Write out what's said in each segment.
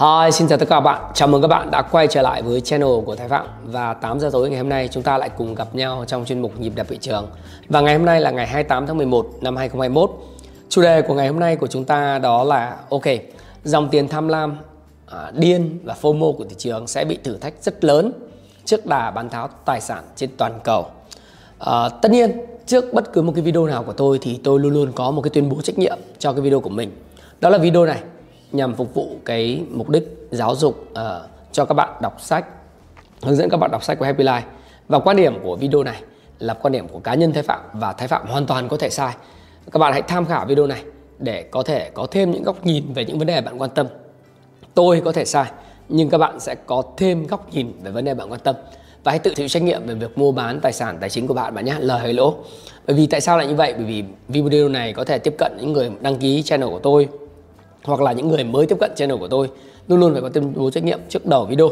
Hi, xin chào tất cả các bạn. Chào mừng các bạn đã quay trở lại với channel của Thái Phạm và 8 giờ tối ngày hôm nay chúng ta lại cùng gặp nhau trong chuyên mục nhịp đập thị trường. Và ngày hôm nay là ngày 28 tháng 11 năm 2021. Chủ đề của ngày hôm nay của chúng ta đó là ok, dòng tiền tham lam, à, điên và FOMO của thị trường sẽ bị thử thách rất lớn trước đà bán tháo tài sản trên toàn cầu. À, tất nhiên trước bất cứ một cái video nào của tôi thì tôi luôn luôn có một cái tuyên bố trách nhiệm cho cái video của mình. Đó là video này nhằm phục vụ cái mục đích giáo dục uh, cho các bạn đọc sách hướng dẫn các bạn đọc sách của Happy Life. Và quan điểm của video này là quan điểm của cá nhân Thái Phạm và Thái Phạm hoàn toàn có thể sai. Các bạn hãy tham khảo video này để có thể có thêm những góc nhìn về những vấn đề bạn quan tâm. Tôi có thể sai nhưng các bạn sẽ có thêm góc nhìn về vấn đề bạn quan tâm. Và hãy tự chịu trách nhiệm về việc mua bán tài sản tài chính của bạn bạn nhé. Lời hay lỗ. Bởi vì tại sao lại như vậy? Bởi vì video này có thể tiếp cận những người đăng ký channel của tôi hoặc là những người mới tiếp cận channel của tôi luôn luôn phải có tuyên bố trách nhiệm trước đầu video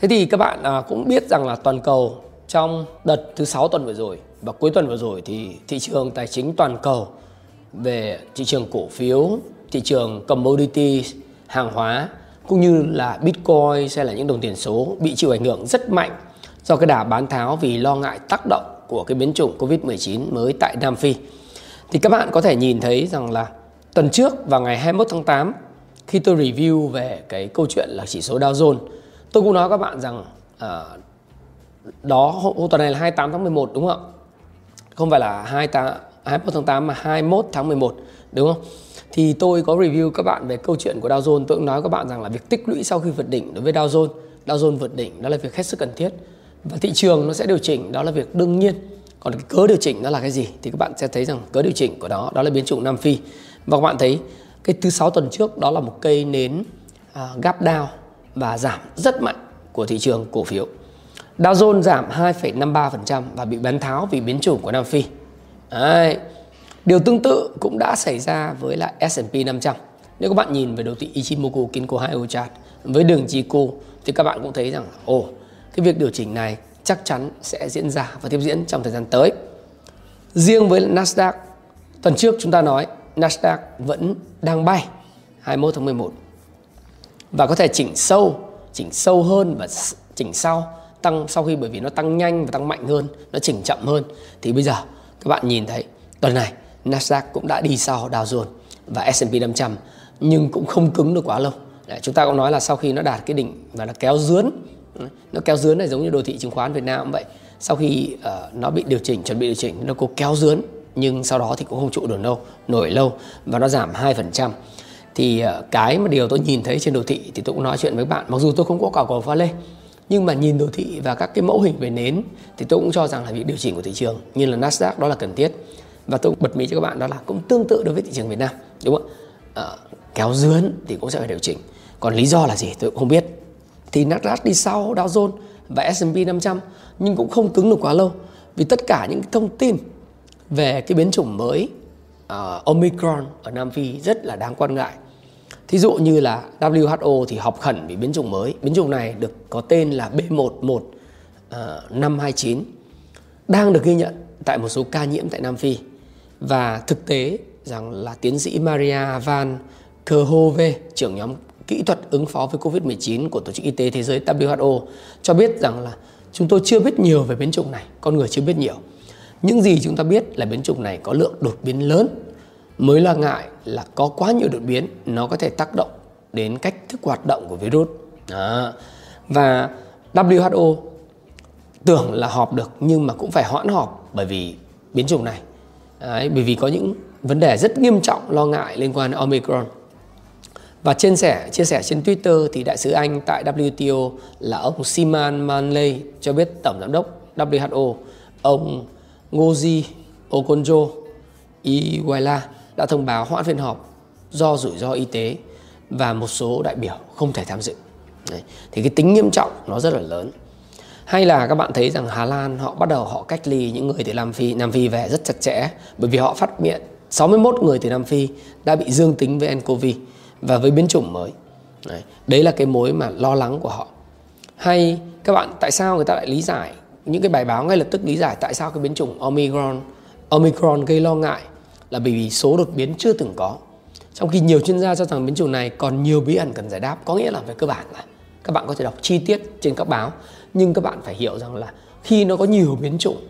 thế thì các bạn à, cũng biết rằng là toàn cầu trong đợt thứ sáu tuần vừa rồi và cuối tuần vừa rồi thì thị trường tài chính toàn cầu về thị trường cổ phiếu thị trường commodity hàng hóa cũng như là bitcoin hay là những đồng tiền số bị chịu ảnh hưởng rất mạnh do cái đà bán tháo vì lo ngại tác động của cái biến chủng Covid-19 mới tại Nam Phi. Thì các bạn có thể nhìn thấy rằng là Tuần trước vào ngày 21 tháng 8 khi tôi review về cái câu chuyện là chỉ số Dow Jones, tôi cũng nói các bạn rằng à, đó hôm tuần này là 28 tháng 11 đúng không ạ? Không phải là 21 tháng 8 mà 21 tháng 11 đúng không? Thì tôi có review các bạn về câu chuyện của Dow Jones, tôi cũng nói các bạn rằng là việc tích lũy sau khi vượt đỉnh đối với Dow Jones, Dow Jones vượt đỉnh đó là việc hết sức cần thiết và thị trường nó sẽ điều chỉnh đó là việc đương nhiên. Còn cái cớ điều chỉnh đó là cái gì thì các bạn sẽ thấy rằng cớ điều chỉnh của đó đó là biến chủng Nam Phi và các bạn thấy cái thứ sáu tuần trước đó là một cây nến à, uh, gap down và giảm rất mạnh của thị trường cổ phiếu. Dow Jones giảm 2,53% và bị bán tháo vì biến chủng của Nam Phi. Đấy. Điều tương tự cũng đã xảy ra với lại S&P 500. Nếu các bạn nhìn về đồ thị Ichimoku Kinko Hyo chart với đường Chico thì các bạn cũng thấy rằng ồ, cái việc điều chỉnh này chắc chắn sẽ diễn ra và tiếp diễn trong thời gian tới. Riêng với Nasdaq, tuần trước chúng ta nói Nasdaq vẫn đang bay 21 tháng 11 và có thể chỉnh sâu, chỉnh sâu hơn và chỉnh sau tăng sau khi bởi vì nó tăng nhanh và tăng mạnh hơn, nó chỉnh chậm hơn thì bây giờ các bạn nhìn thấy tuần này Nasdaq cũng đã đi sau Dow Jones và S&P 500 nhưng cũng không cứng được quá lâu. Đấy, chúng ta cũng nói là sau khi nó đạt cái đỉnh và nó kéo dướn, nó kéo dướn này giống như đồ thị chứng khoán Việt Nam cũng vậy. Sau khi uh, nó bị điều chỉnh, chuẩn bị điều chỉnh, nó cố kéo dướn nhưng sau đó thì cũng không trụ được lâu nổi lâu và nó giảm 2% thì ờ, cái mà điều tôi nhìn thấy trên đồ thị thì tôi cũng nói chuyện với bạn mặc dù tôi không có cả cầu pha lê nhưng mà nhìn đồ thị và các cái mẫu hình về nến thì tôi cũng cho rằng là việc điều chỉnh của thị trường như là Nasdaq đó là cần thiết. Và tôi bật mí cho các bạn đó là cũng tương tự đối với thị trường Việt Nam đúng không ạ? À, kéo dướn thì cũng sẽ phải điều chỉnh. Còn lý do là gì tôi cũng không biết. Thì Nasdaq đi sau Dow Jones và S&P 500 nhưng cũng không cứng được quá lâu vì tất cả những thông tin về cái biến chủng mới uh, Omicron ở Nam Phi rất là đáng quan ngại. Thí dụ như là WHO thì họp khẩn vì biến chủng mới. Biến chủng này được có tên là B11529 uh, ờ, đang được ghi nhận tại một số ca nhiễm tại Nam Phi. Và thực tế rằng là tiến sĩ Maria Van Kerkhove, trưởng nhóm kỹ thuật ứng phó với COVID-19 của Tổ chức Y tế Thế giới WHO cho biết rằng là chúng tôi chưa biết nhiều về biến chủng này, con người chưa biết nhiều. Những gì chúng ta biết là biến chủng này có lượng đột biến lớn. Mới lo ngại là có quá nhiều đột biến nó có thể tác động đến cách thức hoạt động của virus. à, Và WHO tưởng là họp được nhưng mà cũng phải hoãn họp bởi vì biến chủng này. Đấy, bởi vì có những vấn đề rất nghiêm trọng lo ngại liên quan đến Omicron. Và chia sẻ chia sẻ trên Twitter thì đại sứ Anh tại WTO là ông Simon Manley cho biết tổng giám đốc WHO ông Ngozi Okonjo Iweala đã thông báo hoãn phiên họp do rủi ro y tế và một số đại biểu không thể tham dự. Đấy. thì cái tính nghiêm trọng nó rất là lớn. Hay là các bạn thấy rằng Hà Lan họ bắt đầu họ cách ly những người từ Nam Phi Nam Phi về rất chặt chẽ bởi vì họ phát hiện 61 người từ Nam Phi đã bị dương tính với nCoV và với biến chủng mới. Đấy, đấy là cái mối mà lo lắng của họ. Hay các bạn tại sao người ta lại lý giải những cái bài báo ngay lập tức lý giải tại sao cái biến chủng Omicron Omicron gây lo ngại là bởi vì số đột biến chưa từng có. Trong khi nhiều chuyên gia cho rằng biến chủng này còn nhiều bí ẩn cần giải đáp, có nghĩa là về cơ bản là các bạn có thể đọc chi tiết trên các báo, nhưng các bạn phải hiểu rằng là khi nó có nhiều biến chủng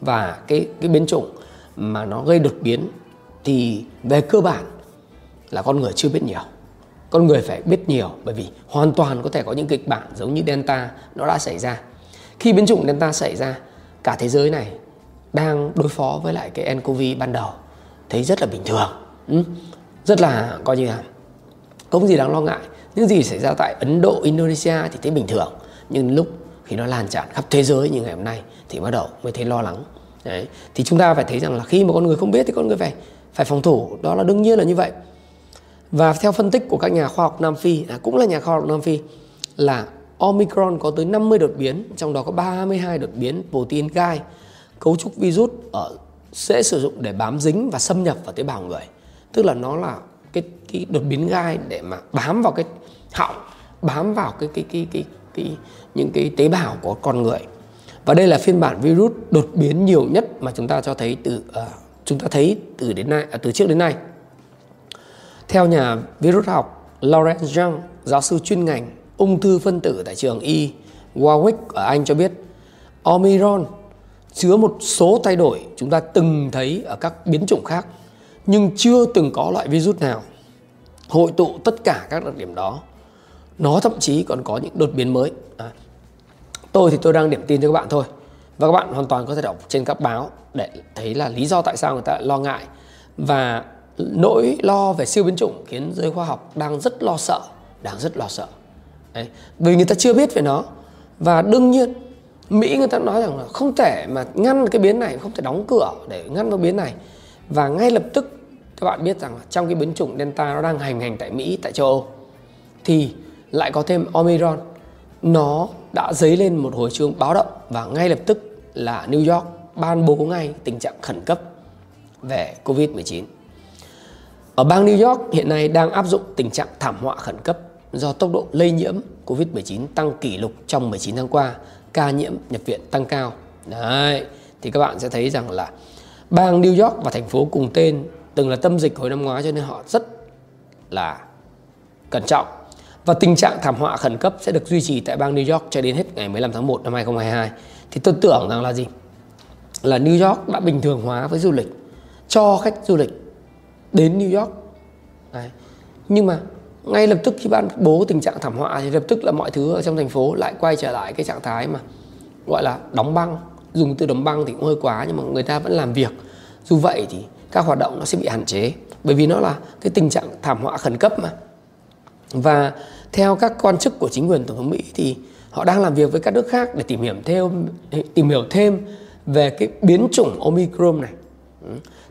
và cái cái biến chủng mà nó gây đột biến thì về cơ bản là con người chưa biết nhiều. Con người phải biết nhiều bởi vì hoàn toàn có thể có những kịch bản giống như delta nó đã xảy ra khi biến chủng delta xảy ra cả thế giới này đang đối phó với lại cái ncov ban đầu. Thấy rất là bình thường. Ừ? rất là coi như là không gì đáng lo ngại. Những gì xảy ra tại ấn độ indonesia thì thấy bình thường. Nhưng lúc khi nó lan tràn khắp thế giới như ngày hôm nay thì bắt đầu mới thấy lo lắng. Đấy. thì chúng ta phải thấy rằng là khi mà con người không biết thì con người phải phải phòng thủ. Đó là đương nhiên là như vậy. Và theo phân tích của các nhà khoa học Nam Phi à, cũng là nhà khoa học Nam Phi là Omicron có tới 50 đột biến trong đó có 32 đột biến protein gai cấu trúc virus ở sẽ sử dụng để bám dính và xâm nhập vào tế bào người. Tức là nó là cái cái đột biến gai để mà bám vào cái họng bám vào cái cái cái cái, cái những cái tế bào của con người. Và đây là phiên bản virus đột biến nhiều nhất mà chúng ta cho thấy từ uh, chúng ta thấy từ đến nay uh, từ trước đến nay. Theo nhà virus học Lawrence Young giáo sư chuyên ngành ung thư phân tử tại trường Y Warwick ở Anh cho biết Omicron chứa một số thay đổi chúng ta từng thấy ở các biến chủng khác nhưng chưa từng có loại virus nào hội tụ tất cả các đặc điểm đó. Nó thậm chí còn có những đột biến mới. À, tôi thì tôi đang điểm tin cho các bạn thôi và các bạn hoàn toàn có thể đọc trên các báo để thấy là lý do tại sao người ta lo ngại và nỗi lo về siêu biến chủng khiến giới khoa học đang rất lo sợ đang rất lo sợ. Đấy. vì người ta chưa biết về nó và đương nhiên, Mỹ người ta nói rằng là không thể mà ngăn cái biến này, không thể đóng cửa để ngăn cái biến này và ngay lập tức, các bạn biết rằng là trong cái biến chủng Delta nó đang hành hành tại Mỹ, tại châu Âu, thì lại có thêm Omicron nó đã dấy lên một hồi chuông báo động và ngay lập tức là New York ban bố ngay tình trạng khẩn cấp về Covid-19. Ở bang New York hiện nay đang áp dụng tình trạng thảm họa khẩn cấp do tốc độ lây nhiễm Covid-19 tăng kỷ lục trong 19 tháng qua, ca nhiễm nhập viện tăng cao. Đấy, thì các bạn sẽ thấy rằng là bang New York và thành phố cùng tên từng là tâm dịch hồi năm ngoái cho nên họ rất là cẩn trọng và tình trạng thảm họa khẩn cấp sẽ được duy trì tại bang New York cho đến hết ngày 15 tháng 1 năm 2022. Thì tôi tưởng rằng là gì? Là New York đã bình thường hóa với du lịch, cho khách du lịch đến New York. Đấy. Nhưng mà ngay lập tức khi ban bố tình trạng thảm họa thì lập tức là mọi thứ ở trong thành phố lại quay trở lại cái trạng thái mà, gọi là, đóng băng. Dùng từ đóng băng thì cũng hơi quá nhưng mà người ta vẫn làm việc. Dù vậy thì các hoạt động nó sẽ bị hạn chế, bởi vì nó là cái tình trạng thảm họa khẩn cấp mà và theo các quan chức của chính quyền tổng thống Mỹ thì họ đang làm việc với các nước khác để tìm hiểu thêm, tìm hiểu thêm về cái biến chủng Omicron này.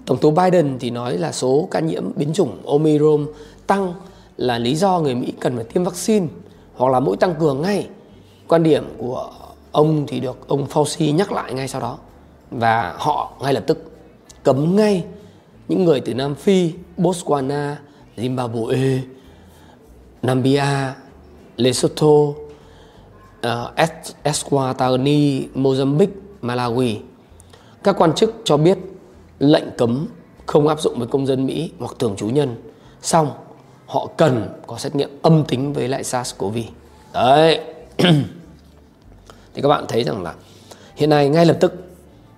Tổng thống Biden thì nói là số ca nhiễm biến chủng Omicron tăng là lý do người Mỹ cần phải tiêm vaccine hoặc là mũi tăng cường ngay. Quan điểm của ông thì được ông Fauci nhắc lại ngay sau đó và họ ngay lập tức cấm ngay những người từ Nam Phi, Botswana, Zimbabwe, Namibia, Lesotho, uh, Eswatini, Mozambique, Malawi. Các quan chức cho biết lệnh cấm không áp dụng với công dân Mỹ hoặc thường trú nhân. Xong, họ cần có xét nghiệm âm tính với lại SARS-CoV. Đấy. thì các bạn thấy rằng là hiện nay ngay lập tức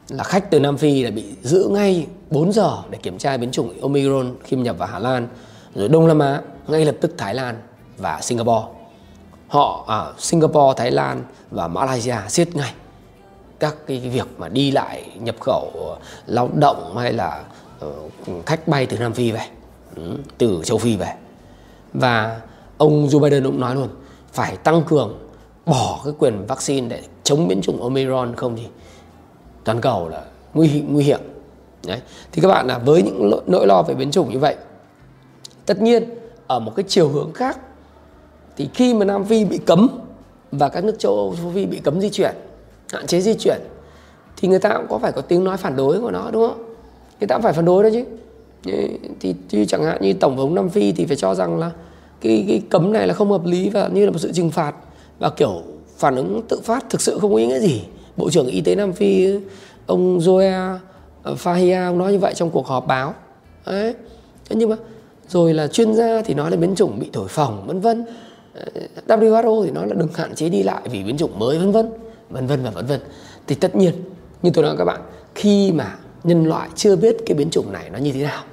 là khách từ Nam Phi là bị giữ ngay 4 giờ để kiểm tra biến chủng Omicron khi nhập vào Hà Lan. Rồi Đông Nam Á, ngay lập tức Thái Lan và Singapore. Họ ở à, Singapore, Thái Lan và Malaysia siết ngay các cái việc mà đi lại nhập khẩu ờ, lao động hay là uh, khách bay từ Nam Phi về, ừ, từ châu Phi về. Và ông Joe Biden cũng nói luôn, phải tăng cường, bỏ cái quyền vaccine để chống biến chủng Omicron không thì toàn cầu là nguy nguy hiểm. Đấy. thì các bạn là với những nỗi lo về biến chủng như vậy, tất nhiên ở một cái chiều hướng khác, thì khi mà Nam Phi bị cấm và các nước châu Âu, châu Phi bị cấm di chuyển, hạn chế di chuyển, thì người ta cũng có phải có tiếng nói phản đối của nó, đúng không? Người ta cũng phải phản đối đó chứ thì, như chẳng hạn như tổng thống Nam Phi thì phải cho rằng là cái, cái cấm này là không hợp lý và như là một sự trừng phạt. Và kiểu phản ứng tự phát thực sự không có ý nghĩa gì. Bộ trưởng y tế Nam Phi ông Joe ờ, Fahia ông nói như vậy trong cuộc họp báo. Đấy. Thế nhưng mà rồi là chuyên gia thì nói là biến chủng bị thổi phồng vân vân. Ờ, WHO thì nói là đừng hạn chế đi lại vì biến chủng mới vân vân. Vân vân và vân vân. Thì tất nhiên như tôi nói các bạn khi mà nhân loại chưa biết cái biến chủng này nó như thế nào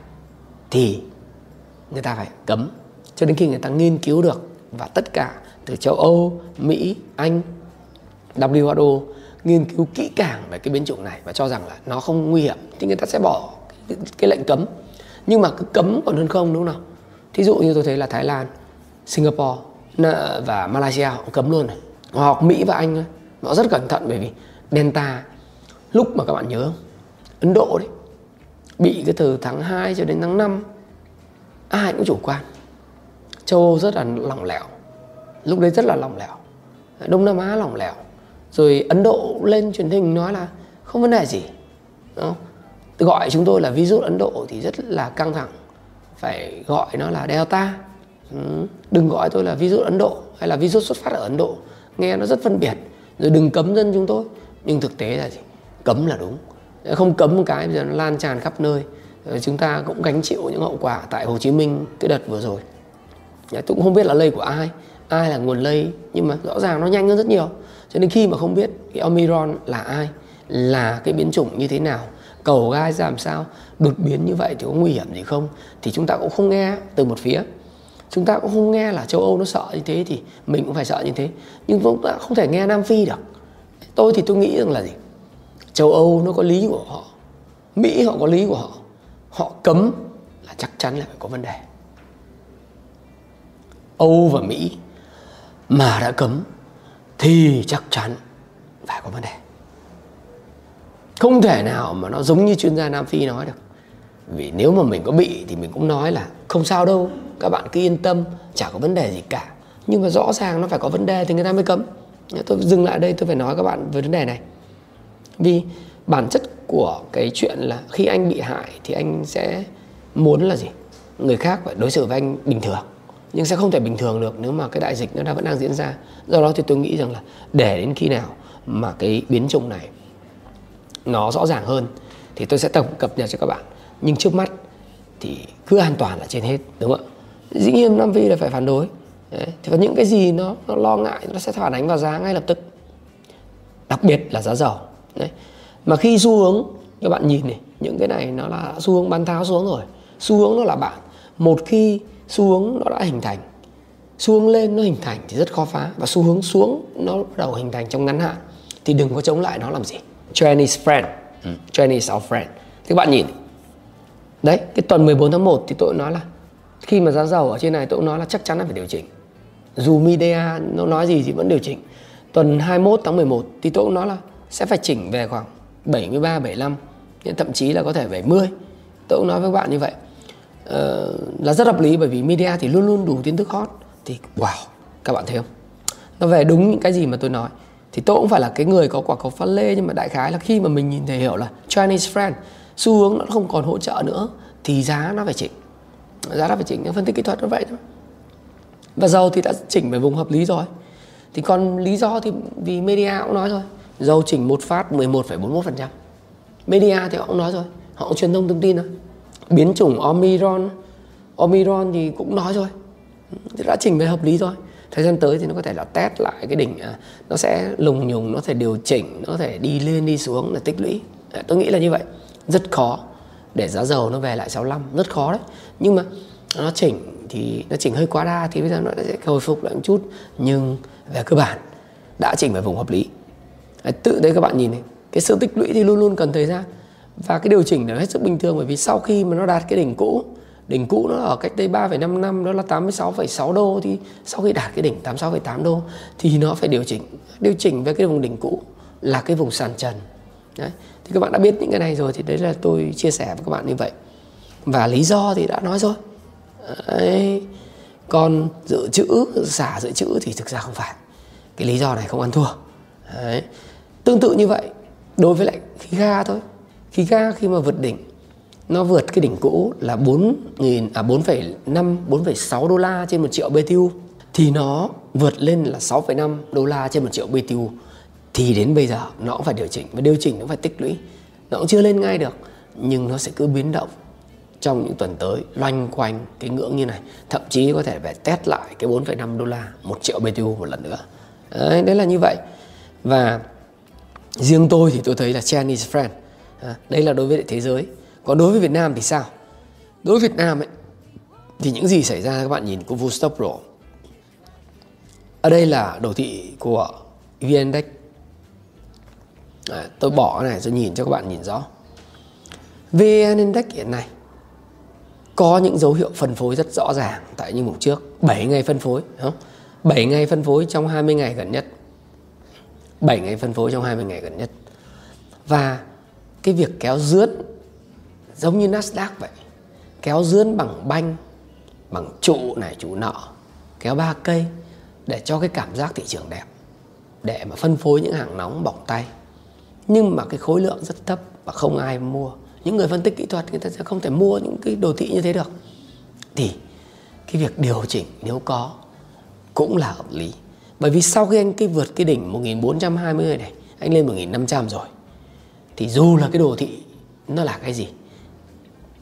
thì người ta phải cấm. Cho đến khi người ta nghiên cứu được và tất cả từ châu Âu, Mỹ, Anh, WHO nghiên cứu kỹ càng về cái biến chủng này và cho rằng là nó không nguy hiểm thì người ta sẽ bỏ cái, cái lệnh cấm. Nhưng mà cứ cấm còn hơn không đúng không thí dụ như tôi thấy là Thái Lan Singapore và Malaysia họ cấm luôn này. Hoặc Mỹ và Anh họ rất cẩn thận bởi vì Delta lúc mà các bạn nhớ Ấn Độ đấy bị cái từ tháng 2 cho đến tháng 5 ai cũng chủ quan. Châu Âu rất là lỏng lẻo, lúc đấy rất là lỏng lẻo, Đông Nam Á lỏng lẻo. Rồi Ấn Độ lên truyền hình nói là không vấn đề gì, Đúng gọi chúng tôi là virus Ấn Độ thì rất là căng thẳng, phải gọi nó là Delta. Ừ, đừng gọi tôi là virus Ấn Độ hay là virus xuất phát ở Ấn Độ, nghe nó rất phân biệt. Rồi đừng cấm dân chúng tôi, nhưng thực tế là gì? Cấm là đúng không cấm một cái, bây giờ nó lan tràn khắp nơi. Ờ, chúng ta cũng gánh chịu những hậu quả tại Hồ Chí Minh cái đợt vừa rồi. Dạ, tôi cũng không biết là lây của ai. Ai là nguồn lây, nhưng mà rõ ràng nó nhanh hơn rất nhiều. Cho nên khi mà không biết cái Omicron là ai, là cái biến chủng như thế nào, cầu gai ra làm sao, đột biến như vậy thì có nguy hiểm gì không, thì chúng ta cũng không nghe từ một phía. Chúng ta cũng không nghe là châu Âu nó sợ như thế thì mình cũng phải sợ như thế. Nhưng chúng ta không thể nghe Nam Phi được. Tôi thì tôi nghĩ rằng là gì? Châu Âu nó có lý của họ, Mỹ họ có lý của họ họ cấm là chắc chắn là phải có vấn đề. Âu và Mỹ mà đã cấm thì chắc chắn phải có vấn đề. Không thể nào mà nó giống như chuyên gia Nam Phi nói được. Vì nếu mà mình có bị thì mình cũng nói là không sao đâu, các bạn cứ yên tâm, chả có vấn đề gì cả. Nhưng mà rõ ràng nó phải có vấn đề thì người ta mới cấm. Tôi dừng lại đây, tôi phải nói các bạn về vấn đề này vì bản chất của cái chuyện là khi anh bị hại thì anh sẽ muốn là gì? Người khác phải đối xử với anh bình thường nhưng sẽ không thể bình thường được nếu mà cái đại dịch nó đã vẫn đang diễn ra. Do đó thì tôi nghĩ rằng là để đến khi nào mà cái biến chủng này nó rõ ràng hơn thì tôi sẽ tổng cập nhật cho các bạn. Nhưng trước mắt thì cứ an toàn là trên hết đúng không ạ? Dĩ nhiên Nam Phi là phải phản đối. Đấy. thì có những cái gì nó, nó lo ngại nó sẽ phản ánh vào giá ngay lập tức. Đặc biệt là giá dầu. Đấy. mà khi xu hướng các bạn nhìn này những cái này nó là xu hướng bán tháo xuống rồi. Xu hướng nó là bạn. Một khi xu hướng nó đã hình thành xu hướng lên nó hình thành thì rất khó phá. Và xu hướng xuống nó bắt đầu hình thành trong ngắn hạn thì đừng có chống lại nó làm gì. Chinese friend. Ừ. Chinese our friend. Thì các bạn nhìn. Đấy cái tuần 14 tháng 1 thì tôi nói là khi mà giá dầu ở trên này tôi cũng nói là chắc chắn là phải điều chỉnh. Dù media nó nói gì thì vẫn điều chỉnh. Tuần 21 tháng 11 thì tôi cũng nói là sẽ phải chỉnh về khoảng 73 75 thậm chí là có thể 70 tôi cũng nói với các bạn như vậy. Ờ, là rất hợp lý bởi vì media thì luôn luôn đủ tin tức hot. Thì wow các bạn thấy không? Nó về đúng những cái gì mà tôi nói. Thì tôi cũng phải là cái người có quả cầu pha lê nhưng mà đại khái là khi mà mình nhìn thấy hiểu là Chinese friend xu hướng nó không còn hỗ trợ nữa thì giá nó phải chỉnh. Giá nó phải chỉnh phân tích kỹ thuật nó vậy thôi. Và dầu thì đã chỉnh về vùng hợp lý rồi. Thì còn lý do thì vì media cũng nói rồi dầu chỉnh một phát 11,41% media thì họ cũng nói rồi họ cũng truyền thông thông tin rồi biến chủng Omicron Omicron thì cũng nói rồi. Thì đã chỉnh về hợp lý rồi. Thời gian tới thì nó có thể là test lại cái đỉnh à, nó sẽ lùng nhùng nó thể điều chỉnh nó thể đi lên đi xuống là tích lũy. À, tôi nghĩ là như vậy. Rất khó để giá dầu nó về lại 65 rất khó đấy. Nhưng mà nó chỉnh thì nó chỉnh hơi quá đa thì bây giờ nó sẽ hồi phục lại một chút. Nhưng về cơ bản đã chỉnh về vùng hợp lý đấy, tự đấy các bạn nhìn này cái sự tích lũy thì luôn luôn cần thời gian. Và cái điều chỉnh là hết sức bình thường bởi vì sau khi mà nó đạt cái đỉnh cũ đỉnh cũ nó ở cách đây 3,5 năm đó là 86,6 đô thì sau khi đạt cái đỉnh 86,8 đô thì nó phải điều chỉnh. Điều chỉnh về cái vùng đỉnh cũ là cái vùng sàn trần. Đấy thì các bạn đã biết những cái này rồi thì đấy là tôi chia sẻ với các bạn như vậy. Và lý do thì đã nói rồi. Đấy. còn dự trữ xả dự trữ thì thực ra không phải. Cái lý do này không ăn thua. Đấy tương tự như vậy đối với lại khí ga thôi. Khí ga khi mà vượt đỉnh nó vượt cái đỉnh cũ là 4 nghìn à 4,5 4,6 đô la trên một triệu BTU thì nó vượt lên là 6,5 đô la trên một triệu BTU thì đến bây giờ nó cũng phải điều chỉnh. Và điều chỉnh nó phải tích lũy. Nó cũng chưa lên ngay được nhưng nó sẽ cứ biến động trong những tuần tới loanh quanh cái ngưỡng như này. Thậm chí có thể phải test lại cái 4,5 đô la một triệu BTU một lần nữa. Đấy, đấy là như vậy. Và riêng tôi thì tôi thấy là Chinese friend à, đây là đối với thế giới. Còn đối với Việt Nam thì sao? Đối với Việt Nam ấy thì những gì xảy ra các bạn nhìn của Vostok Pro. Ở đây là đồ thị của VN Index à, tôi bỏ cái này tôi nhìn cho các bạn nhìn rõ. VN Index hiện nay có những dấu hiệu phân phối rất rõ ràng tại những mục trước. 7 ngày phân phối không? 7 ngày phân phối trong 20 ngày gần nhất. 7 ngày phân phối trong 20 ngày gần nhất. Và cái việc kéo dướn giống như Nasdaq vậy, kéo dướn bằng banh, bằng trụ này, trụ nọ, kéo ba cây để cho cái cảm giác thị trường đẹp, để mà phân phối những hàng nóng bỏng tay. Nhưng mà cái khối lượng rất thấp và không ai mua. Những người phân tích kỹ thuật, người ta sẽ không thể mua những cái đồ thị như thế được. Thì cái việc điều chỉnh nếu có cũng là hợp lý bởi vì sau khi anh cái vượt cái đỉnh 1420 này anh lên 1500 rồi thì dù là cái đồ thị nó là cái gì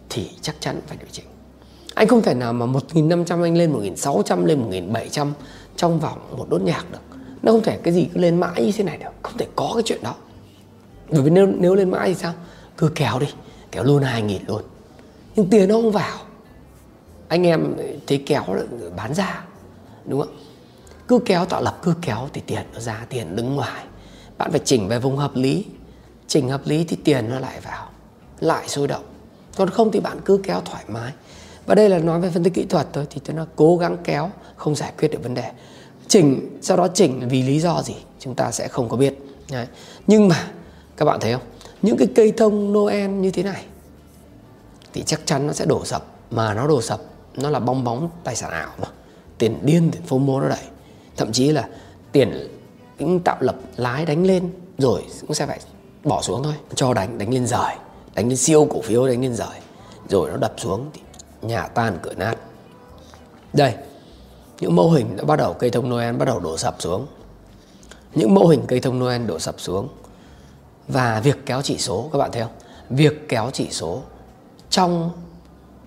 thì chắc chắn phải điều chỉnh. Anh không thể nào mà 1.500 anh lên 1.600 lên 1.700 trong vòng một đốt nhạc được. Nó không thể cái gì cứ lên mãi như thế này được không thể có cái chuyện đó. Bởi vì nếu, nếu lên mãi thì sao? Cứ kéo đi kéo luôn 2.000 luôn. Nhưng tiền nó không vào. Anh em thấy kéo bán ra đúng không? Cứ kéo tạo lập, cứ kéo thì tiền nó ra, tiền đứng ngoài. Bạn phải chỉnh về vùng hợp lý. Chỉnh hợp lý thì tiền nó lại vào, lại sôi động. Còn không thì bạn cứ kéo thoải mái. Và đây là nói về phân tích kỹ thuật thôi, thì tôi nó cố gắng kéo, không giải quyết được vấn đề. Chỉnh, sau đó chỉnh vì lý do gì? Chúng ta sẽ không có biết. Đấy. nhưng mà, các bạn thấy không? Những cái cây thông Noel như thế này thì chắc chắn nó sẽ đổ sập. Mà nó đổ sập, nó là bong bóng tài sản ảo mà. Tiền điên, tiền FOMO nó đẩy thậm chí là tiền cũng tạo lập lái đánh lên, rồi cũng sẽ phải bỏ xuống thôi. Cho đánh đánh lên rời. Đánh lên siêu cổ phiếu, đánh lên rời. Rồi nó đập xuống thì nhà tan cửa nát. Đây, những mô hình đã bắt đầu, cây thông Noel bắt đầu đổ sập xuống. Những mô hình cây thông Noel đổ sập xuống. Và việc kéo chỉ số, các bạn thấy không? Việc kéo chỉ số trong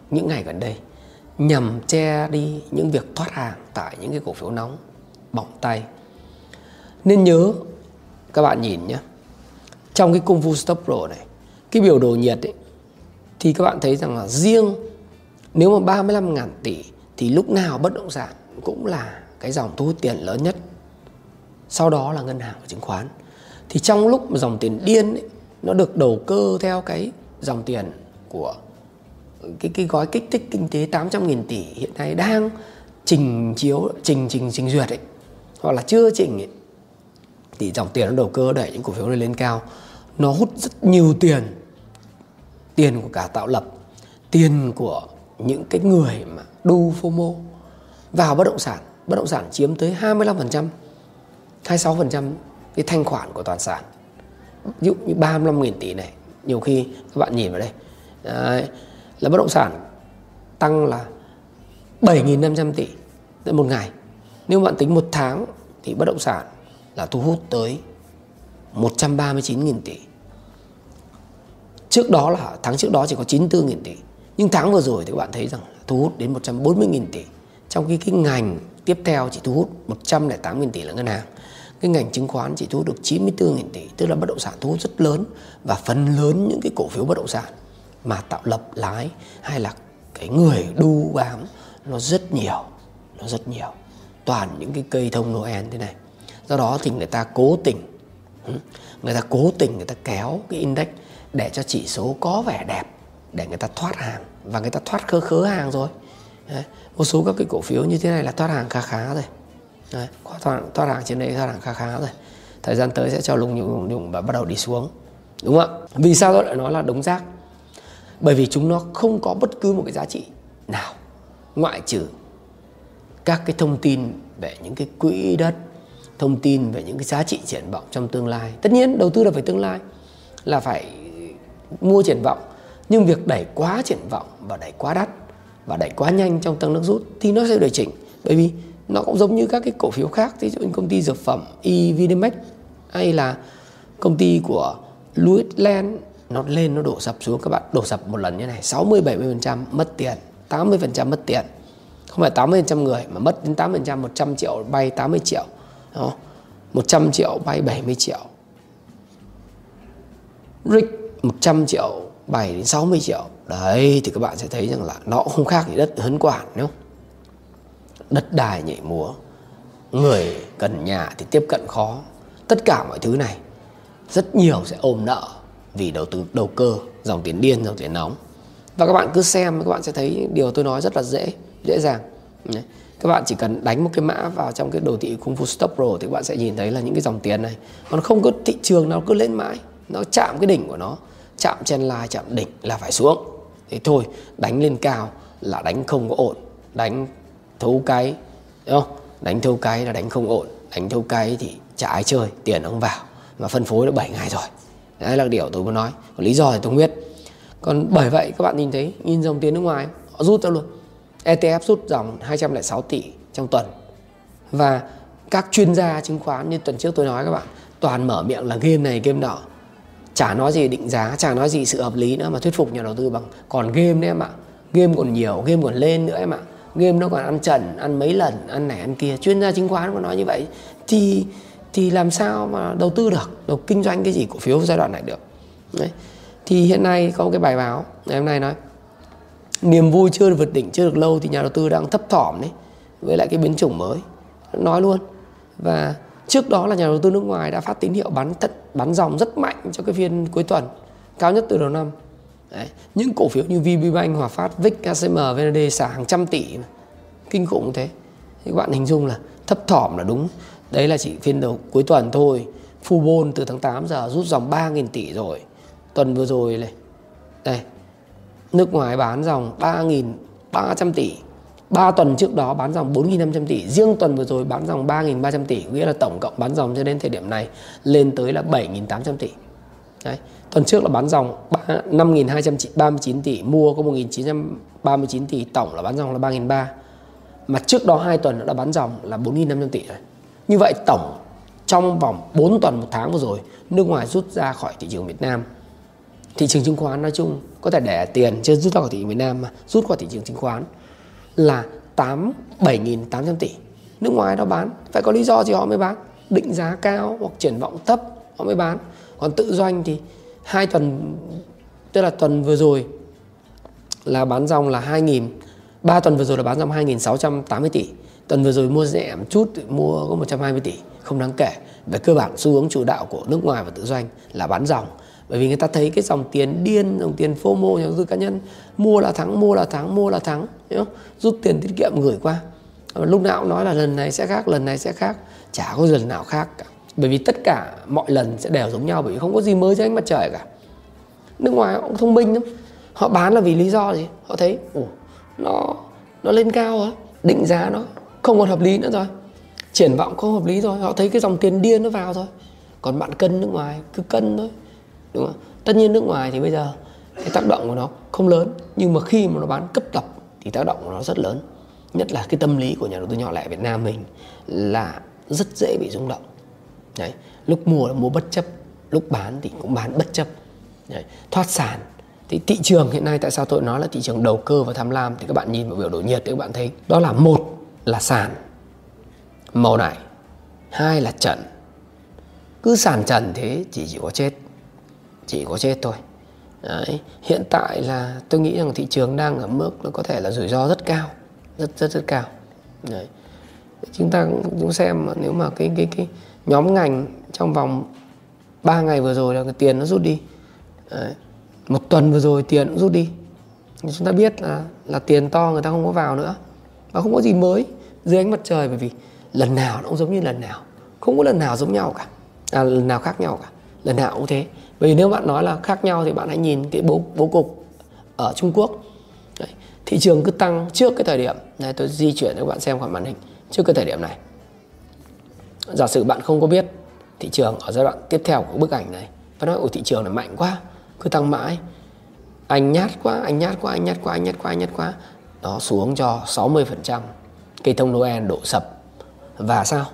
những ngày gần đây nhằm che đi những việc thoát hàng tại những cái cổ phiếu nóng bỏng tay. Nên nhớ các bạn nhìn nhé trong cái công vụ stop pro này cái biểu đồ nhiệt ấy, thì các bạn thấy rằng là riêng nếu mà 35.000 tỷ thì lúc nào bất động sản cũng là cái dòng thu hút tiền lớn nhất. Sau đó là ngân hàng và chứng khoán. Thì trong lúc mà dòng tiền điên ấy, nó được đầu cơ theo cái dòng tiền của cái cái gói kích thích kinh tế 800.000 tỷ hiện nay đang trình chiếu trình trình trình duyệt ấy hoặc là chưa chỉnh ấy, thì dòng tiền nó đầu cơ đẩy những cổ phiếu này lên cao. Nó hút rất nhiều tiền tiền của cả tạo lập tiền của những cái người mà đu FOMO. Vào bất động sản bất động sản chiếm tới 25% 26% cái thanh khoản của toàn sản. Ví dụ như 35.000 tỷ này nhiều khi các bạn nhìn vào đây đấy, là bất động sản tăng là 7.500 tỷ một ngày nếu bạn tính một tháng thì bất động sản là thu hút tới 139.000 tỷ. Trước đó là, tháng trước đó chỉ có 94.000 tỷ. Nhưng tháng vừa rồi thì các bạn thấy rằng thu hút đến 140.000 tỷ. Trong khi cái ngành tiếp theo chỉ thu hút 108.000 tỷ là ngân hàng. Cái ngành chứng khoán chỉ thu hút được 94.000 tỷ. Tức là bất động sản thu hút rất lớn. Và phần lớn những cái cổ phiếu bất động sản mà tạo lập lái hay là cái người đu bám nó rất nhiều, nó rất nhiều toàn những cái cây thông Noel thế này. Do đó thì người ta cố tình ừ, người ta cố tình người ta kéo cái index để cho chỉ số có vẻ đẹp để người ta thoát hàng. Và người ta thoát khớ khớ hàng rồi. Đấy. một số các cái cổ phiếu như thế này là thoát hàng khá khá rồi. Đấy. thoát, thoát hàng trên đây thoát hàng khá khá rồi. Thời gian tới sẽ cho lùng nhụng lùng nhùng và bắt đầu đi xuống. Đúng không ạ? Vì sao tôi lại nói là đống rác? Bởi vì chúng nó không có bất cứ một cái giá trị nào ngoại trừ các cái thông tin về những cái quỹ đất, thông tin về những cái giá trị triển vọng trong tương lai. Tất nhiên, đầu tư là phải tương lai, là phải mua triển vọng. Nhưng việc đẩy quá triển vọng và đẩy quá đắt và đẩy quá nhanh trong tăng nước rút thì nó sẽ điều chỉnh. Bởi vì nó cũng giống như các cái cổ phiếu khác ví dụ như công ty dược phẩm Evidemex hay là công ty của Louis Land nó lên, nó đổ sập xuống. Các bạn, đổ sập một lần như này 60 70% mất tiền 80% mất tiền không phải 80% người, mà mất đến 8% 100 triệu bay 80 triệu đó. 100 triệu bay 70 triệu. Rick 100 triệu bay đến 60 triệu. Đấy, thì các bạn sẽ thấy rằng là nó cũng không khác gì đất hấn quản, đúng không? Đất đai nhảy múa, người cần nhà thì tiếp cận khó. Tất cả mọi thứ này, rất nhiều sẽ ôm nợ vì đầu tư, đầu cơ, dòng tiền điên, dòng tiền nóng. Và các bạn cứ xem, các bạn sẽ thấy điều tôi nói rất là dễ dễ dàng. Các bạn chỉ cần đánh một cái mã vào trong cái đồ thị Kung Fu Stop Pro thì các bạn sẽ nhìn thấy là những cái dòng tiền này, còn không có thị trường nào cứ lên mãi, nó chạm cái đỉnh của nó, chạm trên lai, chạm đỉnh là phải xuống. Thế thôi, đánh lên cao là đánh không có ổn. Đánh thấu cái, đúng không? Đánh thấu cái là đánh không ổn. Đánh thấu cái thì chả ai chơi, tiền không vào. Mà phân phối đã 7 ngày rồi. Đấy là điều tôi muốn nói. Còn lý do thì tôi không biết. Còn bởi vậy các bạn nhìn thấy, nhìn dòng tiền nước ngoài, họ rút ra luôn. ETF rút dòng 206 tỷ trong tuần. Và các chuyên gia chứng khoán như tuần trước tôi nói các bạn, toàn mở miệng là game này, game nọ. Chả nói gì định giá, chả nói gì sự hợp lý nữa mà thuyết phục nhà đầu tư bằng, còn game đấy em ạ. Game còn nhiều, game còn lên nữa em ạ. Game nó còn ăn trần, ăn mấy lần, ăn này, ăn kia. Chuyên gia chứng khoán còn nói như vậy, thì thì làm sao mà đầu tư được, đầu kinh doanh cái gì cổ phiếu giai đoạn này được. Đấy. thì hiện nay có một cái bài báo, ngày hôm nay nói niềm vui chưa được vượt đỉnh chưa được lâu thì nhà đầu tư đang thấp thỏm đấy với lại cái biến chủng mới. Nói luôn. Và trước đó là nhà đầu tư nước ngoài đã phát tín hiệu bán thật bán dòng rất mạnh cho cái phiên cuối tuần cao nhất từ đầu năm. Đấy. những cổ phiếu như VPBank, Hòa Phát, Vic, KCM, VND xả hàng trăm tỷ kinh khủng thế. Thì các bạn hình dung là thấp thỏm là đúng. Đấy là chỉ phiên đầu cuối tuần thôi. Fubon từ tháng 8 giờ rút dòng 3.000 tỷ rồi. Tuần vừa rồi này. Đây nước ngoài bán dòng 3.300 tỷ. 3 tuần trước đó bán dòng 4.500 tỷ. Riêng tuần vừa rồi bán dòng 3.300 tỷ, Nghĩa là tổng cộng bán dòng cho đến thời điểm này Lên tới là 7.800 tỷ. Đấy. Tuần trước là bán dòng 5.239 tỷ, Mua có 1.939 tỷ, Tổng là bán dòng là 3.300 Mà trước đó 2 tuần đã bán dòng là 4.500 tỷ rồi. Như vậy tổng, trong vòng 4 tuần một tháng vừa rồi, Nước ngoài rút ra khỏi thị trường Việt Nam thị trường chứng khoán nói chung có thể để tiền chưa rút ra khỏi thị trường Việt Nam mà, rút qua thị trường chứng khoán là 8 7.800 tỷ. Nước ngoài nó bán, phải có lý do gì họ mới bán? Định giá cao hoặc triển vọng thấp, họ mới bán. Còn tự doanh thì hai tuần, tức là tuần vừa rồi là bán dòng là 2.000 ba tuần vừa rồi là bán dòng 2.680 tỷ. Tuần vừa rồi mua rẻ một chút, mua có 120 tỷ, không đáng kể. Về cơ bản, xu hướng chủ đạo của nước ngoài và tự doanh là bán dòng bởi vì người ta thấy cái dòng tiền điên, dòng tiền FOMO nhà đầu tư cá nhân, mua là thắng, mua là thắng, mua là thắng, hiểu không? rút tiền tiết kiệm gửi qua. Lúc nào cũng nói là lần này sẽ khác, lần này sẽ khác. Chả có lần nào khác cả. Bởi vì tất cả mọi lần sẽ đều giống nhau, bởi vì không có gì mới dưới ánh mặt trời cả. Nước ngoài họ cũng thông minh lắm. Họ bán là vì lý do gì? Họ thấy, ủa, nó nó lên cao á định giá nó không còn hợp lý nữa rồi. Triển vọng không hợp lý rồi. Họ thấy cái dòng tiền điên nó vào thôi. Còn bạn cân nước ngoài, cứ cân thôi đúng không? Tất nhiên nước ngoài thì bây giờ cái tác động của nó không lớn, nhưng mà khi mà nó bán cấp tập thì tác động của nó rất lớn. Nhất là cái tâm lý của nhà đầu tư nhỏ lẻ Việt Nam mình là rất dễ bị rung động. Đấy, lúc mua là mua bất chấp, lúc bán thì cũng bán bất chấp. Đấy. thoát sản. Thì thị trường hiện nay tại sao tôi nói là thị trường đầu cơ và tham lam thì các bạn nhìn vào biểu đồ nhiệt thì các bạn thấy đó là một là sàn màu này hai là trần. Cứ sàn trần thế chỉ chỉ có chết chỉ có chết thôi. Đấy. hiện tại là tôi nghĩ rằng thị trường đang ở mức nó có thể là rủi ro rất cao rất rất rất cao. Đấy. chúng ta cũng xem nếu mà cái cái cái nhóm ngành trong vòng 3 ngày vừa rồi là cái tiền nó rút đi. Đấy. một tuần vừa rồi tiền cũng rút đi. Chúng ta biết là là tiền to người ta không có vào nữa. Và không có gì mới dưới ánh mặt trời bởi vì lần nào nó cũng giống như lần nào. Không có lần nào giống nhau cả. À, lần nào khác nhau cả. Lần nào cũng thế bởi vì nếu bạn nói là khác nhau thì bạn hãy nhìn cái bố bố cục ở Trung Quốc. Đấy. thị trường cứ tăng trước cái thời điểm. Này tôi di chuyển cho các bạn xem khỏi màn hình. Trước cái thời điểm này. Giả sử bạn không có biết thị trường ở giai đoạn tiếp theo của bức ảnh này và nói ôi thị trường này mạnh quá, cứ tăng mãi. Anh nhát quá, anh nhát quá, anh nhát quá, anh nhát quá, anh nhát quá. Nó xuống cho 60% cây thông Noel đổ sập. Và sao?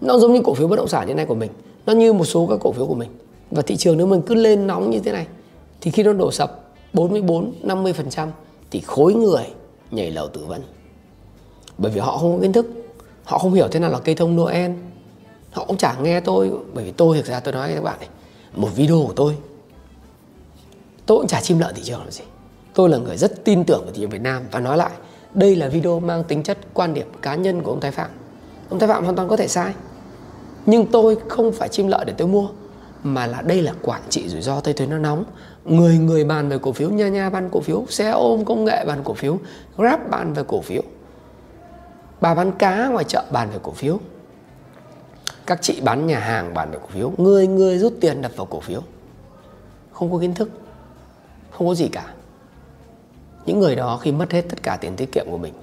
Nó giống như cổ phiếu bất động sản như này của mình. Nó như một số các cổ phiếu của mình và thị trường nếu mình cứ lên nóng như thế này, thì khi nó đổ sập 44 50% thì khối người nhảy lầu tử vẫn bởi vì họ không có kiến thức, họ không hiểu thế nào là cây thông Noel. Họ cũng chẳng nghe tôi, bởi vì tôi thực ra tôi nói với các bạn này, một video của tôi tôi cũng chả chim lợn thị trường làm gì. Tôi là người rất tin tưởng vào thị trường Việt Nam. Và nói lại, đây là video mang tính chất quan điểm cá nhân của ông Thái Phạm. Ông Thái Phạm hoàn toàn có thể sai, nhưng tôi không phải chim lợn để tôi mua mà là đây là quản trị rủi ro tôi thấy nó nóng. Người người bàn về cổ phiếu nha nha bàn cổ phiếu xe ôm công nghệ bàn cổ phiếu grab bàn về cổ phiếu. Bà bán cá ngoài chợ bàn về cổ phiếu. Các chị bán nhà hàng bàn về cổ phiếu. Người người rút tiền đập vào cổ phiếu. Không có kiến thức. Không có gì cả. Những người đó khi mất hết tất cả tiền tiết kiệm của mình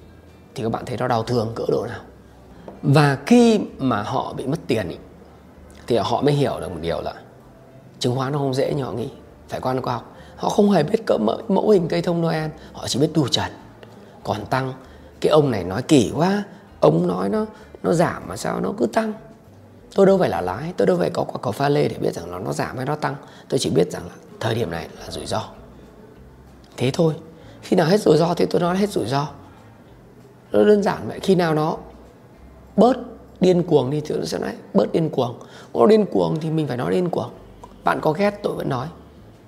thì các bạn thấy nó đau thương cỡ độ nào. Và khi mà họ bị mất tiền ý, thì họ mới hiểu được một điều là chứng khoán nó không dễ như họ nghĩ. Phải qua khoa học. Họ không hề biết cỡ mẫu, mẫu hình cây thông noel. Họ chỉ biết đu trần. Còn tăng cái ông này nói kỳ quá. Ông nói nó nó giảm mà sao nó cứ tăng? Tôi đâu phải là lái tôi đâu phải có quả cầu pha lê để biết rằng nó nó giảm hay nó tăng. Tôi chỉ biết rằng là thời điểm này là rủi ro. Thế thôi. Khi nào hết rủi ro thì tôi nói hết rủi ro. Nó đơn giản vậy. Khi nào nó bớt điên cuồng đi thì tôi sẽ nói bớt điên cuồng. Nó điên cuồng thì mình phải nói điên cuồng bạn có ghét tôi vẫn nói.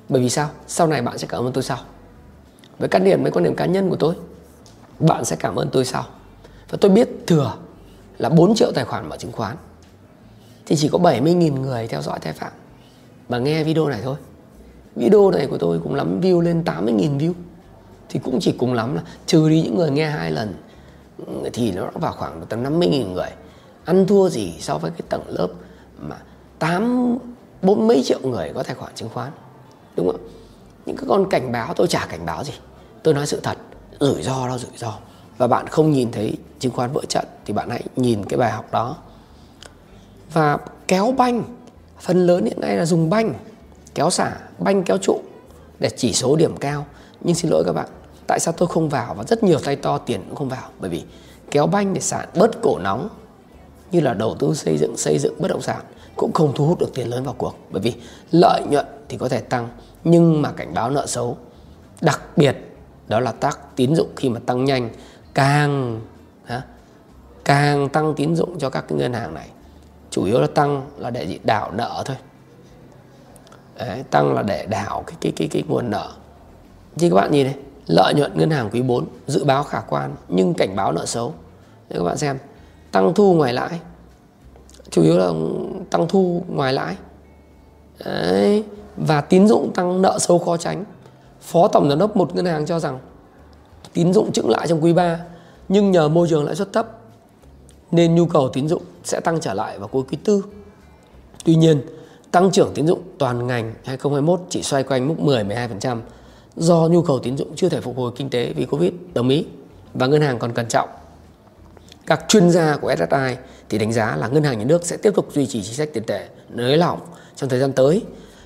Bởi vì sao? Sau này bạn sẽ cảm ơn tôi sau. Với quan điểm, với quan điểm cá nhân của tôi, bạn sẽ cảm ơn tôi sau. Và tôi biết thừa là 4 triệu tài khoản mở chứng khoán. Thì chỉ có 70.000 người theo dõi thái phạm và nghe video này thôi. Video này của tôi cũng lắm view lên 80.000 view. Thì cũng chỉ cùng lắm là trừ đi những người nghe hai lần, thì nó vào khoảng tầm 50.000 người. Ăn thua gì so với cái tầng lớp mà tám bốn mấy triệu người có tài khoản chứng khoán, đúng không? Những cái con cảnh báo, tôi chả cảnh báo gì. Tôi nói sự thật, rủi ro đó, rủi ro. Và bạn không nhìn thấy chứng khoán vỡ trận thì bạn hãy nhìn cái bài học đó. Và kéo banh, phần lớn hiện nay là dùng banh, kéo xả, banh kéo trụ để chỉ số điểm cao. Nhưng xin lỗi các bạn, tại sao tôi không vào? Và rất nhiều tay to tiền cũng không vào. Bởi vì kéo banh để sản bớt cổ nóng, như là đầu tư xây dựng xây dựng bất động sản cũng không thu hút được tiền lớn vào cuộc. Bởi vì lợi nhuận thì có thể tăng nhưng mà cảnh báo nợ xấu. Đặc biệt đó là tác tín dụng khi mà tăng nhanh càng càng tăng tín dụng cho các cái ngân hàng này. Chủ yếu là tăng là để đảo nợ thôi. Đấy, tăng là để đảo cái cái cái cái nguồn nợ. Thì các bạn nhìn này lợi nhuận ngân hàng quý 4 dự báo khả quan nhưng cảnh báo nợ xấu. Để các bạn xem tăng thu ngoài lãi chủ yếu là tăng thu ngoài lãi Đấy. và tín dụng tăng nợ xấu khó tránh phó tổng giám đốc một ngân hàng cho rằng tín dụng chững lại trong quý 3 nhưng nhờ môi trường lãi suất thấp nên nhu cầu tín dụng sẽ tăng trở lại vào cuối quý tư. Tuy nhiên, tăng trưởng tín dụng toàn ngành 2021 chỉ xoay quanh mức 10-12% do nhu cầu tín dụng chưa thể phục hồi kinh tế vì Covid, đồng ý. Và ngân hàng còn cẩn trọng. Các chuyên gia của SSI thì đánh giá là ngân hàng nhà nước sẽ tiếp tục duy trì chính sách tiền tệ nới lỏng trong thời gian tới.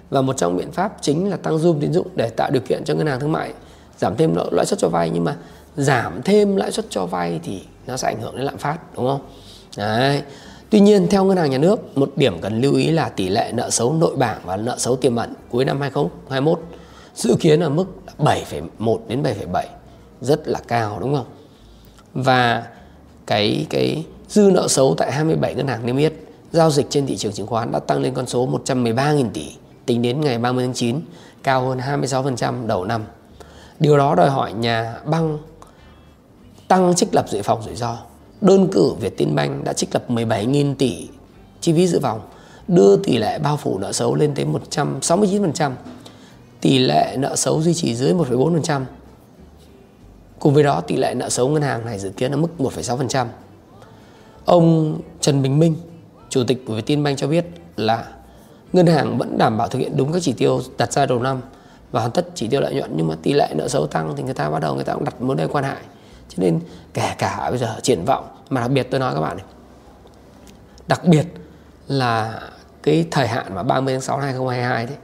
Và một trong biện pháp chính là tăng zoom tín dụng để tạo điều kiện cho ngân hàng thương mại giảm thêm lãi suất cho vay. Nhưng mà giảm thêm lãi suất cho vay thì nó sẽ ảnh hưởng đến lạm phát đúng không? Đấy. Tuy nhiên theo ngân hàng nhà nước một điểm cần lưu ý là tỷ lệ nợ xấu nội bảng và nợ xấu tiềm ẩn cuối năm 2021 dự kiến ở mức 7,1 đến 7,7 rất là cao đúng không? Và cái cái dư nợ xấu tại 27 ngân hàng niêm yết giao dịch trên thị trường chứng khoán đã tăng lên con số 113.000 tỷ tính đến ngày 30 tháng 9, cao hơn 26% đầu năm. Điều đó đòi hỏi nhà băng tăng trích lập dự phòng rủi ro. Đơn cử Vietinbank đã trích lập 17.000 tỷ chi phí dự phòng, đưa tỷ lệ bao phủ nợ xấu lên tới 169%. Tỷ lệ nợ xấu duy trì dưới 1,4%. Cùng với đó, tỷ lệ nợ xấu ngân hàng này dự kiến ở mức 1,6%. Ông Trần Bình Minh, Chủ tịch của Vietinbank cho biết là ngân hàng vẫn đảm bảo thực hiện đúng các chỉ tiêu đặt ra đầu năm và hoàn tất chỉ tiêu lợi nhuận nhưng mà tỷ lệ nợ xấu tăng thì người ta bắt đầu người ta cũng đặt mối đề quan hại cho nên kể cả bây giờ triển vọng mà đặc biệt tôi nói các bạn này đặc biệt là cái thời hạn mà 30 tháng 6 năm 2022 đấy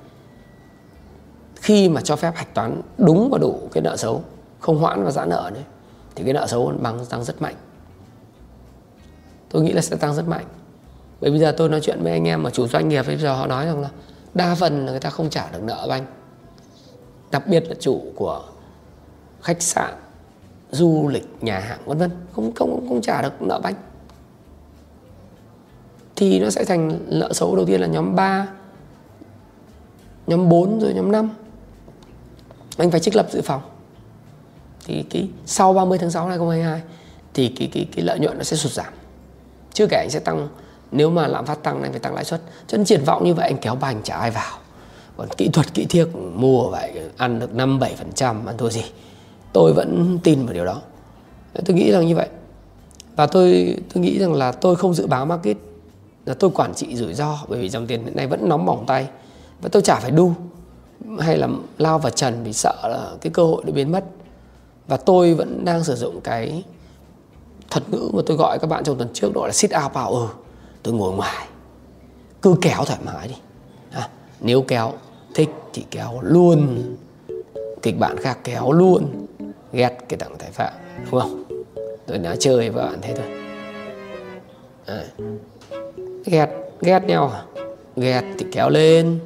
khi mà cho phép hạch toán đúng và đủ cái nợ xấu không hoãn và giãn nợ đấy, thì cái nợ xấu bằng, tăng rất mạnh. Tôi nghĩ là sẽ tăng rất mạnh. Bởi bây giờ tôi nói chuyện với anh em mà chủ doanh nghiệp bây giờ họ nói rằng là đa phần là người ta không trả được nợ banh đặc biệt là chủ của khách sạn, du lịch, nhà hàng, vân vân, không không không trả được nợ banh thì nó sẽ thành nợ xấu đầu tiên là nhóm 3 nhóm 4 rồi nhóm 5 anh phải trích lập dự phòng thì cái sau 30 tháng 6 2022 thì cái cái cái lợi nhuận nó sẽ sụt giảm. Chưa kể anh sẽ tăng, nếu mà lạm phát tăng anh phải tăng lãi suất. Cho nên triển vọng như vậy anh kéo bành trả ai vào. Còn kỹ thuật, kỹ thiếc mua vậy, ăn được năm, bảy phần trăm, ăn thua gì? Tôi vẫn tin vào điều đó. Tôi nghĩ rằng như vậy. Và tôi tôi nghĩ rằng là tôi không dự báo market, là tôi quản trị rủi ro, bởi vì dòng tiền hiện nay vẫn nóng bỏng tay. Và tôi chả phải đu, hay là lao vào trần vì sợ là cái cơ hội nó biến mất và tôi vẫn đang sử dụng cái thuật ngữ mà tôi gọi các bạn trong tuần trước đó là sit out power. Tôi ngồi ngoài cứ kéo thoải mái đi. À, nếu kéo thích thì kéo luôn. Kịch bản khác kéo luôn. Ghét cái tặng thái phạm đúng không? Tôi nói chơi với bạn thế thôi. À. ghét ghét nhau à? Ghét thì kéo lên.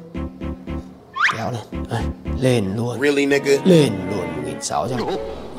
Kéo lên. À, lên luôn. Really, nigga? lên luôn một nghìn sáu trăm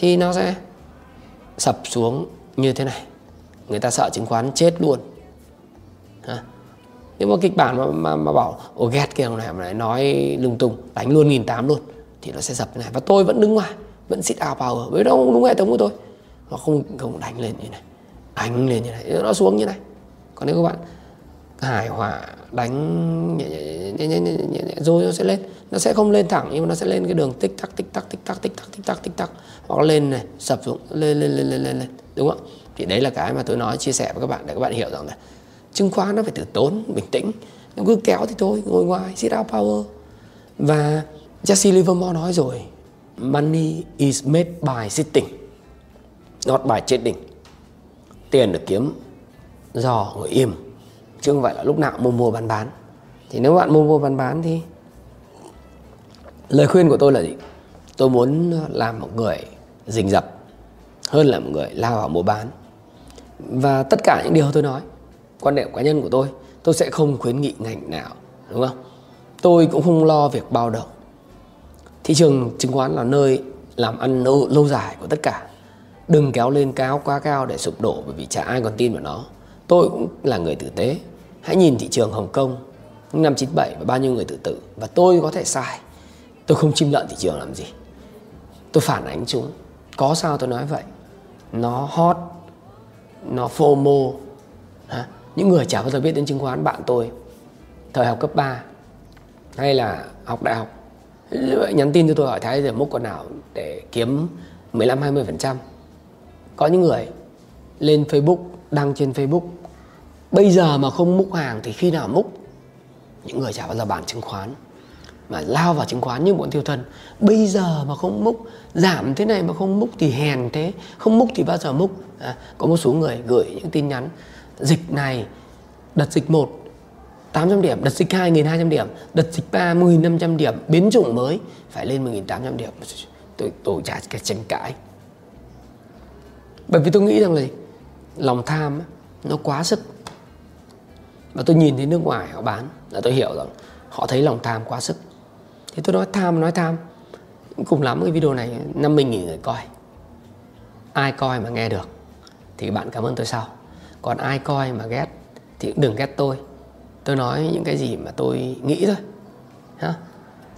thì nó sẽ sập xuống như thế này. Người ta sợ chứng khoán chết luôn. Ha nếu mà kịch bản mà, mà, mà bảo ồ ghét cái ông này mà lại nói lung tung đánh luôn nghìn tám luôn thì nó sẽ sập như này. Và tôi vẫn đứng ngoài vẫn sit out power. Với nó đúng hệ thống của tôi. Nó không không đánh lên như này đánh lên như này nó xuống như này. Còn nếu các bạn hài hòa đánh nhẹ nhẹ, nhẹ, nhẹ, nhẹ, nhẹ, nhẹ, rồi nó sẽ lên. Nó sẽ không lên thẳng nhưng mà nó sẽ lên cái đường tích tắc tích tắc tích tắc tích tắc tích tắc tích tắc. Hoặc lên này sập xuống lên lên lên lên lên, lên. đúng không? Thì đấy là cái mà tôi nói chia sẻ với các bạn để các bạn hiểu rằng là chứng khoán nó phải từ tốn bình tĩnh. Nó cứ kéo thì thôi ngồi ngoài sit out power. Và Jesse Livermore nói rồi money is made by sitting not by trading. Tiền được kiếm do ngồi im chứ không phải là lúc nào mua mua bán bán. Thì nếu bạn mua mua bán bán thì lời khuyên của tôi là gì? Tôi muốn làm một người rình rập hơn là một người lao vào mua bán. Và tất cả những điều tôi nói quan điểm cá nhân của tôi tôi sẽ không khuyến nghị ngành nào đúng không? Tôi cũng không lo việc bao đồng thị trường chứng khoán là nơi làm ăn lâu, lâu dài của tất cả. Đừng kéo lên cao quá cao để sụp đổ bởi vì chả ai còn tin vào nó. Tôi cũng là người tử tế hãy nhìn thị trường Hồng Kông năm 97 và bao nhiêu người tự tử, và tôi có thể sai. Tôi không chim lợn thị trường làm gì. Tôi phản ánh chúng. Có sao tôi nói vậy? Nó hot, nó FOMO. Hả? những người chả bao giờ biết đến chứng khoán bạn tôi. Thời học cấp 3 hay là học đại học. Nhắn tin cho tôi hỏi thái giờ múc con nào để kiếm 15 20 phần trăm. Có những người lên Facebook, đăng trên Facebook bây giờ mà không múc hàng thì khi nào múc? Những người chả bao giờ bán chứng khoán. Mà lao vào chứng khoán như bọn thiêu thân. Bây giờ mà không múc giảm thế này mà không múc thì hèn thế. Không múc thì bao giờ múc? À, có một số người gửi những tin nhắn. Dịch này đợt dịch 1 800 điểm, đợt dịch 2 1200 điểm, đợt dịch 3 1500 điểm, biến chủng mới phải lên 1800 điểm. Tôi tôi chả cái tranh cãi. Bởi vì tôi nghĩ rằng là lòng tham nó quá sức. Và tôi nhìn thấy nước ngoài họ bán, là tôi hiểu rằng họ thấy lòng tham quá sức. Thì tôi nói, tham nói tham. Cùng lắm cái video này 50 nghìn người coi. Ai coi mà nghe được, thì bạn cảm ơn tôi sau. Còn ai coi mà ghét, thì cũng đừng ghét tôi tôi nói những cái gì mà tôi nghĩ thôi, ha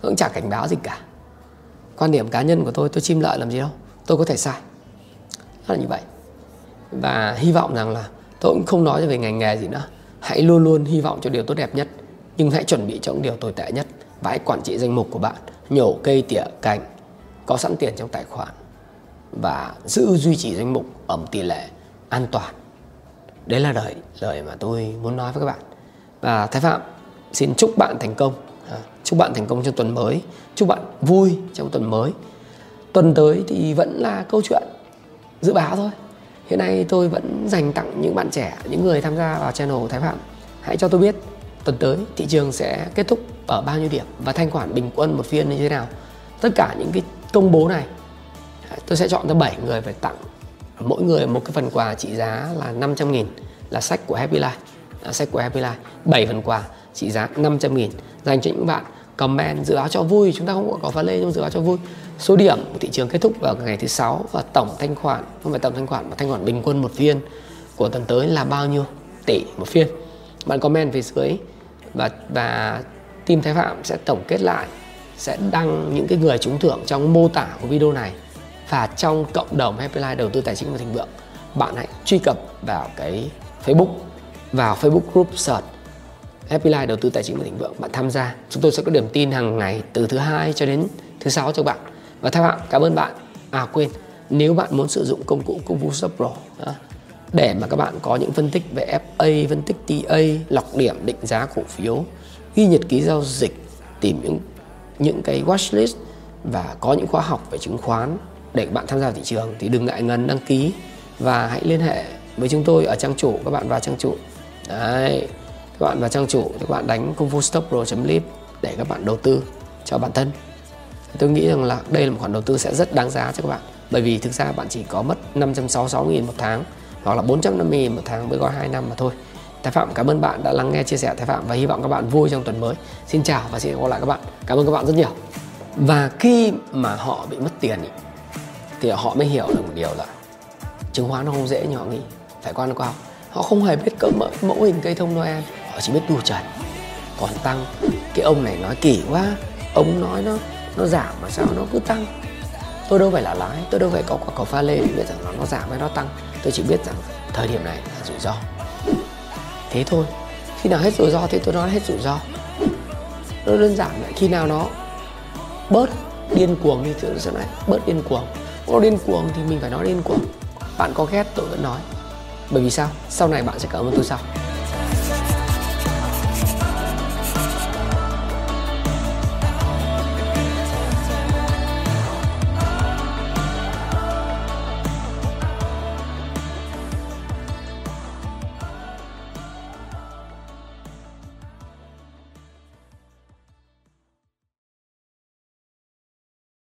tôi cũng chả cảnh báo gì cả quan điểm cá nhân của tôi tôi chim lợi làm gì đâu, tôi có thể sai là như vậy và hy vọng rằng là tôi cũng không nói về ngành nghề gì nữa hãy luôn luôn hy vọng cho điều tốt đẹp nhất, nhưng hãy chuẩn bị cho những điều tồi tệ nhất và hãy quản trị danh mục của bạn, nhổ cây tỉa cành, có sẵn tiền trong tài khoản và giữ duy trì danh mục ở một tỷ lệ an toàn. Đấy là lời lời mà tôi muốn nói với các bạn. Và thái phạm, xin chúc bạn thành công. À, chúc bạn thành công trong tuần mới. Chúc bạn vui trong tuần mới. Tuần tới thì vẫn là câu chuyện dự báo thôi hiện nay tôi vẫn dành tặng những bạn trẻ, những người tham gia vào channel thái phạm. Hãy cho tôi biết, tuần tới thị trường sẽ kết thúc ở bao nhiêu điểm và thanh khoản bình quân một phiên như thế nào? Tất cả những cái công bố này à, tôi sẽ chọn ra 7 người phải tặng. Mỗi người một cái phần quà trị giá là 500 nghìn, là sách của Happy Life. Là sách của Happy Life 7 phần quà trị giá 500 nghìn. Dành cho những bạn comment dự báo cho vui, chúng ta không có pha lê, nhưng dự báo cho vui. Số điểm của thị trường kết thúc vào ngày thứ sáu và tổng thanh khoản, không phải tổng thanh khoản mà thanh khoản bình quân một phiên của tuần tới là bao nhiêu? Tỷ một phiên bạn comment phía dưới và và team Thái Phạm sẽ tổng kết lại, sẽ đăng những cái người trúng thưởng trong mô tả của video này và trong cộng đồng Happy Life đầu tư tài chính và thịnh vượng. Bạn hãy truy cập vào cái Facebook, vào Facebook group search Happy Life đầu tư tài chính và thịnh vượng. Bạn tham gia chúng tôi sẽ có điểm tin hàng ngày từ thứ hai cho đến thứ sáu cho bạn. Và theo bạn cảm ơn bạn. À quên nếu bạn muốn sử dụng công cụ công vụ Pro để mà các bạn có những phân tích về FA, phân tích TA, lọc điểm định giá cổ phiếu, ghi nhật ký giao dịch, tìm những những cái watchlist và có những khóa học về chứng khoán để các bạn tham gia vào thị trường thì đừng ngại ngần đăng ký và hãy liên hệ với chúng tôi ở trang chủ các bạn vào trang chủ. Đấy các bạn vào trang chủ các bạn đánh công phu stop pro lip để các bạn đầu tư cho bản thân tôi nghĩ rằng là đây là một khoản đầu tư sẽ rất đáng giá cho các bạn bởi vì thực ra bạn chỉ có mất 566 nghìn một tháng hoặc là 450.000 một tháng với gói 2 năm mà thôi Thái Phạm cảm ơn bạn đã lắng nghe chia sẻ Thái Phạm và hy vọng các bạn vui trong tuần mới. Xin chào và xin gặp lại các bạn. Cảm ơn các bạn rất nhiều. Và khi mà họ bị mất tiền ý, thì họ mới hiểu được một điều là chứng khoán nó không dễ như họ nghĩ. Phải quan qua Họ không hề biết cỡ mẫu, mẫu hình cây thông Noel. Họ chỉ biết tu trần. Còn tăng, cái ông này nói kỳ quá. Ông nói nó nó giảm mà sao nó cứ tăng. Tôi đâu phải là lái, tôi đâu phải có quả cầu pha lê để biết rằng nó, nó giảm hay nó tăng. Tôi chỉ biết rằng thời điểm này là rủi ro thế thôi khi nào hết rủi ro thì tôi nói hết rủi ro nó đơn giản lại khi nào nó bớt điên cuồng đi thì sẽ nói bớt điên cuồng nó điên cuồng thì mình phải nói điên cuồng bạn có ghét tôi vẫn nói bởi vì sao sau này bạn sẽ cảm ơn tôi sau